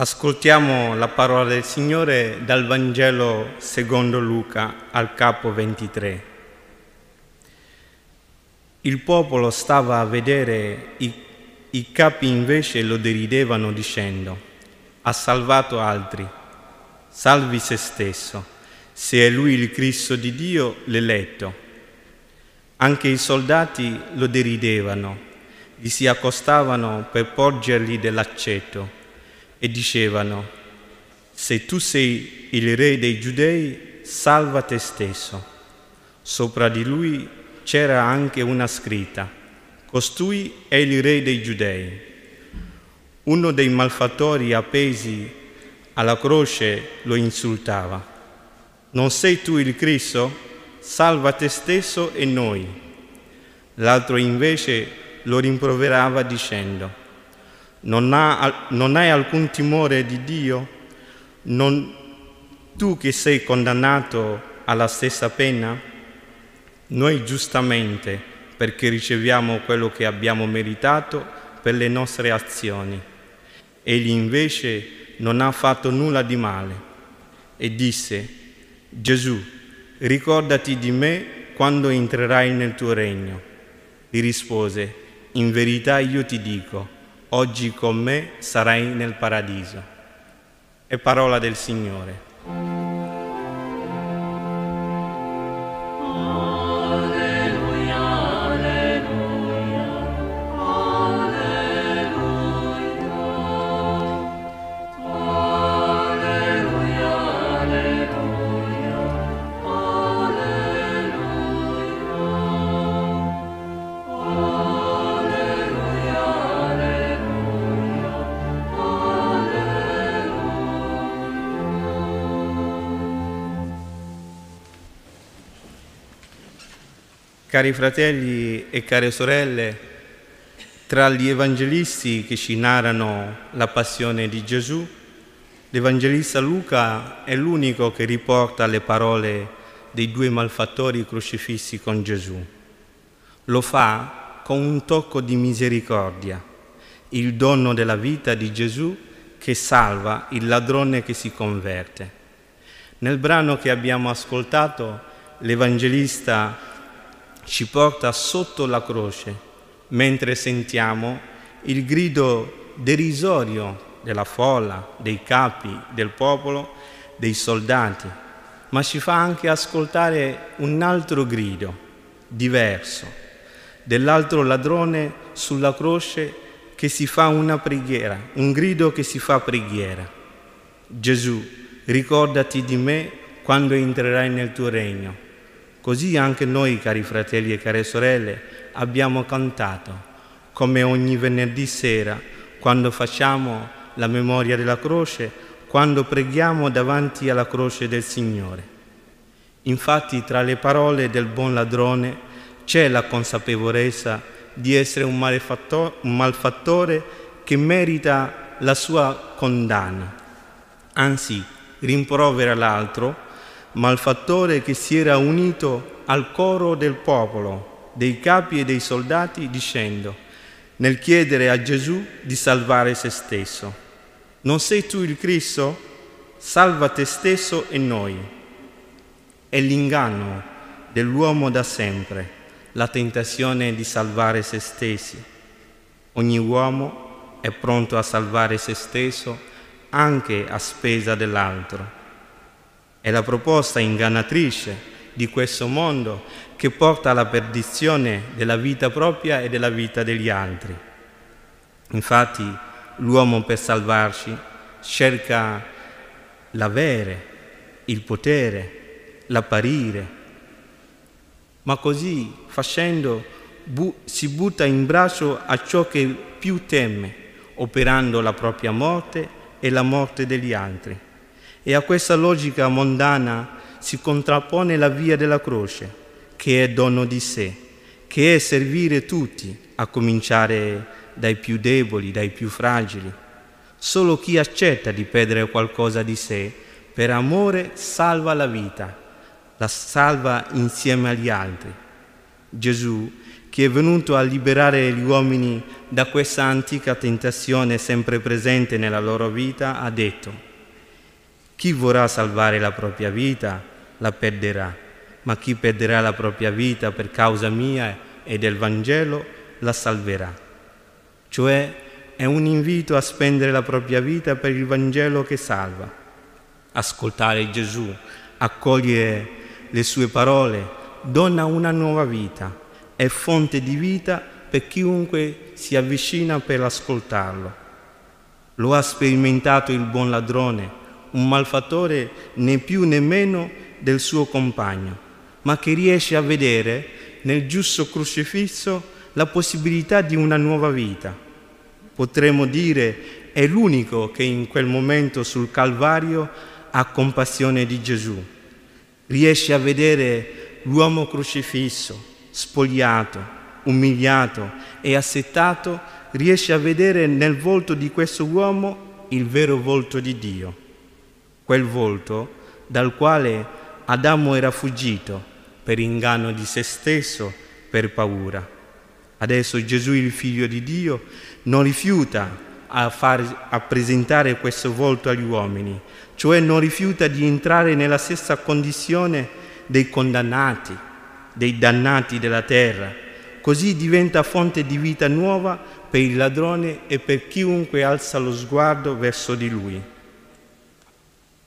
Ascoltiamo la parola del Signore dal Vangelo secondo Luca al capo 23. Il popolo stava a vedere, i, i capi invece lo deridevano dicendo, ha salvato altri, salvi se stesso, se è lui il Cristo di Dio, l'eletto. Anche i soldati lo deridevano, gli si accostavano per porgergli dell'accetto e dicevano, se tu sei il re dei giudei, salva te stesso. Sopra di lui c'era anche una scritta, costui è il re dei giudei. Uno dei malfattori appesi alla croce lo insultava. Non sei tu il Cristo? Salva te stesso e noi. L'altro invece lo rimproverava dicendo, non, ha, non hai alcun timore di Dio? Non, tu che sei condannato alla stessa pena? Noi giustamente, perché riceviamo quello che abbiamo meritato per le nostre azioni. Egli invece non ha fatto nulla di male e disse, Gesù, ricordati di me quando entrerai nel tuo regno. Gli rispose, in verità io ti dico, oggi con me sarai nel paradiso. È parola del Signore. Cari fratelli e care sorelle, tra gli evangelisti che ci narrano la passione di Gesù, l'evangelista Luca è l'unico che riporta le parole dei due malfattori crocifissi con Gesù. Lo fa con un tocco di misericordia, il dono della vita di Gesù che salva il ladrone che si converte. Nel brano che abbiamo ascoltato, l'evangelista ci porta sotto la croce, mentre sentiamo il grido derisorio della folla, dei capi del popolo, dei soldati, ma ci fa anche ascoltare un altro grido, diverso, dell'altro ladrone sulla croce che si fa una preghiera, un grido che si fa preghiera. Gesù, ricordati di me quando entrerai nel tuo regno. Così anche noi, cari fratelli e care sorelle, abbiamo cantato, come ogni venerdì sera, quando facciamo la memoria della croce, quando preghiamo davanti alla croce del Signore. Infatti tra le parole del buon ladrone c'è la consapevolezza di essere un, un malfattore che merita la sua condanna. Anzi, rimprovera l'altro malfattore che si era unito al coro del popolo, dei capi e dei soldati, dicendo, nel chiedere a Gesù di salvare se stesso, non sei tu il Cristo? Salva te stesso e noi. È l'inganno dell'uomo da sempre, la tentazione di salvare se stessi. Ogni uomo è pronto a salvare se stesso anche a spesa dell'altro. È la proposta ingannatrice di questo mondo che porta alla perdizione della vita propria e della vita degli altri. Infatti l'uomo per salvarci cerca l'avere, il potere, l'apparire, ma così facendo bu- si butta in braccio a ciò che più teme, operando la propria morte e la morte degli altri. E a questa logica mondana si contrappone la via della croce, che è dono di sé, che è servire tutti, a cominciare dai più deboli, dai più fragili. Solo chi accetta di perdere qualcosa di sé, per amore salva la vita, la salva insieme agli altri. Gesù, che è venuto a liberare gli uomini da questa antica tentazione sempre presente nella loro vita, ha detto, chi vorrà salvare la propria vita la perderà, ma chi perderà la propria vita per causa mia e del Vangelo la salverà. Cioè è un invito a spendere la propria vita per il Vangelo che salva, ascoltare Gesù, accogliere le sue parole, dona una nuova vita, è fonte di vita per chiunque si avvicina per ascoltarlo. Lo ha sperimentato il buon ladrone, un malfattore né più né meno del suo compagno, ma che riesce a vedere nel giusto crocifisso la possibilità di una nuova vita. Potremmo dire è l'unico che in quel momento sul Calvario ha compassione di Gesù. Riesce a vedere l'uomo crocifisso, spogliato, umiliato e assettato, riesce a vedere nel volto di questo uomo il vero volto di Dio, quel volto dal quale Adamo era fuggito per inganno di se stesso, per paura. Adesso Gesù, il figlio di Dio, non rifiuta a, far, a presentare questo volto agli uomini, cioè non rifiuta di entrare nella stessa condizione dei condannati, dei dannati della terra, Così diventa fonte di vita nuova per il ladrone e per chiunque alza lo sguardo verso di lui.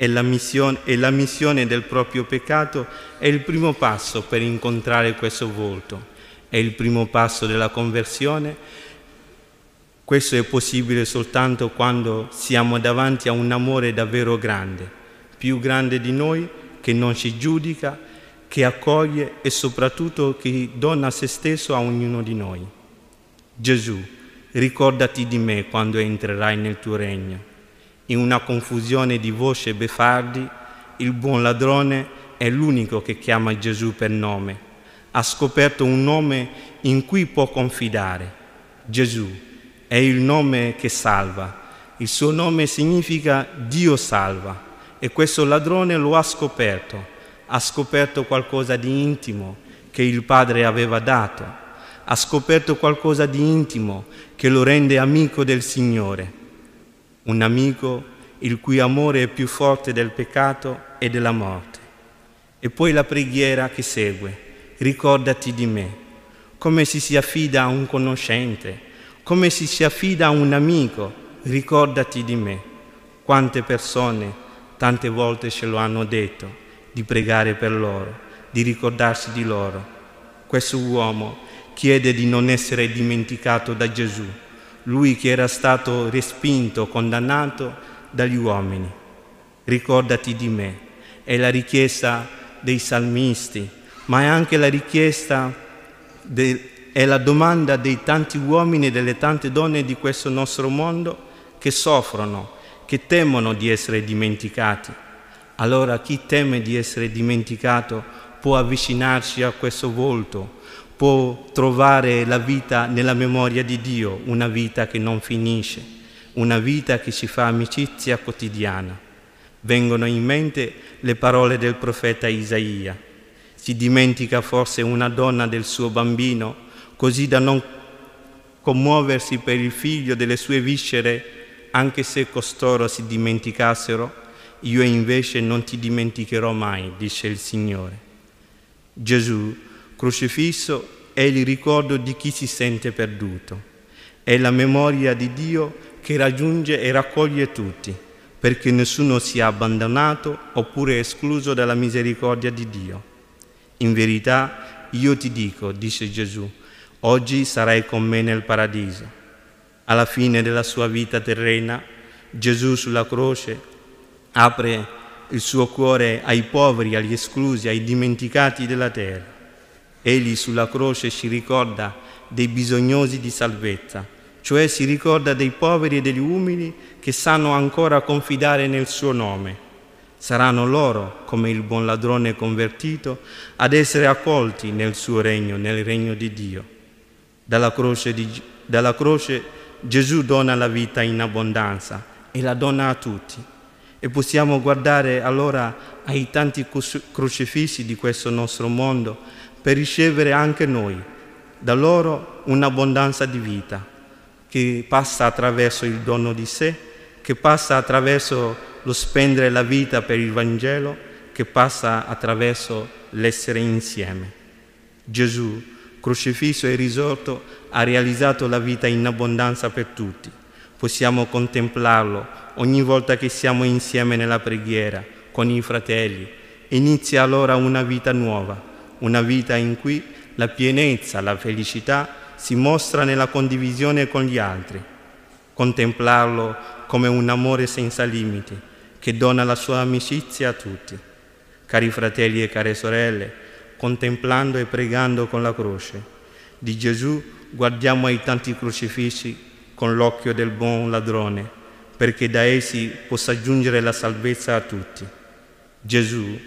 E la, missione, e la missione del proprio peccato è il primo passo per incontrare questo volto, è il primo passo della conversione. Questo è possibile soltanto quando siamo davanti a un amore davvero grande, più grande di noi, che non ci giudica che accoglie e soprattutto che dona se stesso a ognuno di noi. Gesù, ricordati di me quando entrerai nel tuo regno. In una confusione di voci beffardi, il buon ladrone è l'unico che chiama Gesù per nome. Ha scoperto un nome in cui può confidare. Gesù è il nome che salva. Il suo nome significa Dio salva e questo ladrone lo ha scoperto ha scoperto qualcosa di intimo che il Padre aveva dato, ha scoperto qualcosa di intimo che lo rende amico del Signore, un amico il cui amore è più forte del peccato e della morte. E poi la preghiera che segue, ricordati di me, come si si affida a un conoscente, come si si affida a un amico, ricordati di me. Quante persone tante volte ce lo hanno detto di pregare per loro, di ricordarsi di loro. Questo uomo chiede di non essere dimenticato da Gesù, lui che era stato respinto, condannato dagli uomini. Ricordati di me. È la richiesta dei salmisti, ma è anche la richiesta, de, è la domanda dei tanti uomini e delle tante donne di questo nostro mondo che soffrono, che temono di essere dimenticati allora chi teme di essere dimenticato può avvicinarsi a questo volto, può trovare la vita nella memoria di Dio, una vita che non finisce, una vita che ci fa amicizia quotidiana. Vengono in mente le parole del profeta Isaia. Si dimentica forse una donna del suo bambino, così da non commuoversi per il figlio delle sue viscere, anche se costoro si dimenticassero io invece non ti dimenticherò mai, dice il Signore. Gesù, crocifisso, è il ricordo di chi si sente perduto. È la memoria di Dio che raggiunge e raccoglie tutti, perché nessuno sia abbandonato oppure escluso dalla misericordia di Dio. In verità, io ti dico, dice Gesù, oggi sarai con me nel paradiso. Alla fine della sua vita terrena, Gesù sulla croce apre il suo cuore ai poveri, agli esclusi, ai dimenticati della terra. Egli sulla croce ci ricorda dei bisognosi di salvezza, cioè si ricorda dei poveri e degli umili che sanno ancora confidare nel suo nome. Saranno loro, come il buon ladrone convertito, ad essere accolti nel suo regno, nel regno di Dio. Dalla croce, di, dalla croce Gesù dona la vita in abbondanza e la dona a tutti e possiamo guardare allora ai tanti crocifissi di questo nostro mondo per ricevere anche noi da loro un'abbondanza di vita che passa attraverso il dono di sé, che passa attraverso lo spendere la vita per il Vangelo, che passa attraverso l'essere insieme. Gesù, crocifisso e risorto, ha realizzato la vita in abbondanza per tutti. Possiamo contemplarlo ogni volta che siamo insieme nella preghiera con i fratelli. Inizia allora una vita nuova, una vita in cui la pienezza, la felicità si mostra nella condivisione con gli altri. Contemplarlo come un amore senza limiti che dona la sua amicizia a tutti. Cari fratelli e care sorelle, contemplando e pregando con la croce di Gesù, guardiamo ai tanti crocifissi con l'occhio del buon ladrone, perché da essi possa giungere la salvezza a tutti. Gesù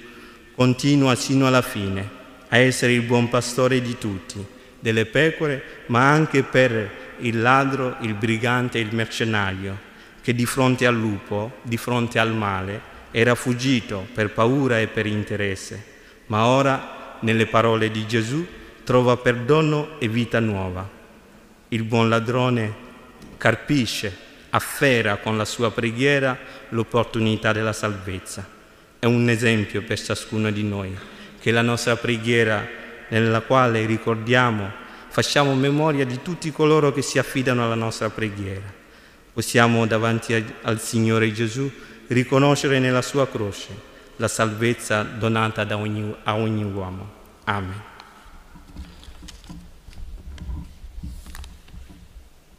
continua sino alla fine a essere il buon pastore di tutti, delle pecore, ma anche per il ladro, il brigante, il mercenario, che di fronte al lupo, di fronte al male, era fuggito per paura e per interesse, ma ora, nelle parole di Gesù, trova perdono e vita nuova. Il buon ladrone carpisce, afferra con la sua preghiera l'opportunità della salvezza. È un esempio per ciascuno di noi, che la nostra preghiera nella quale ricordiamo, facciamo memoria di tutti coloro che si affidano alla nostra preghiera. Possiamo davanti al Signore Gesù riconoscere nella sua croce la salvezza donata ogni, a ogni uomo. Amen.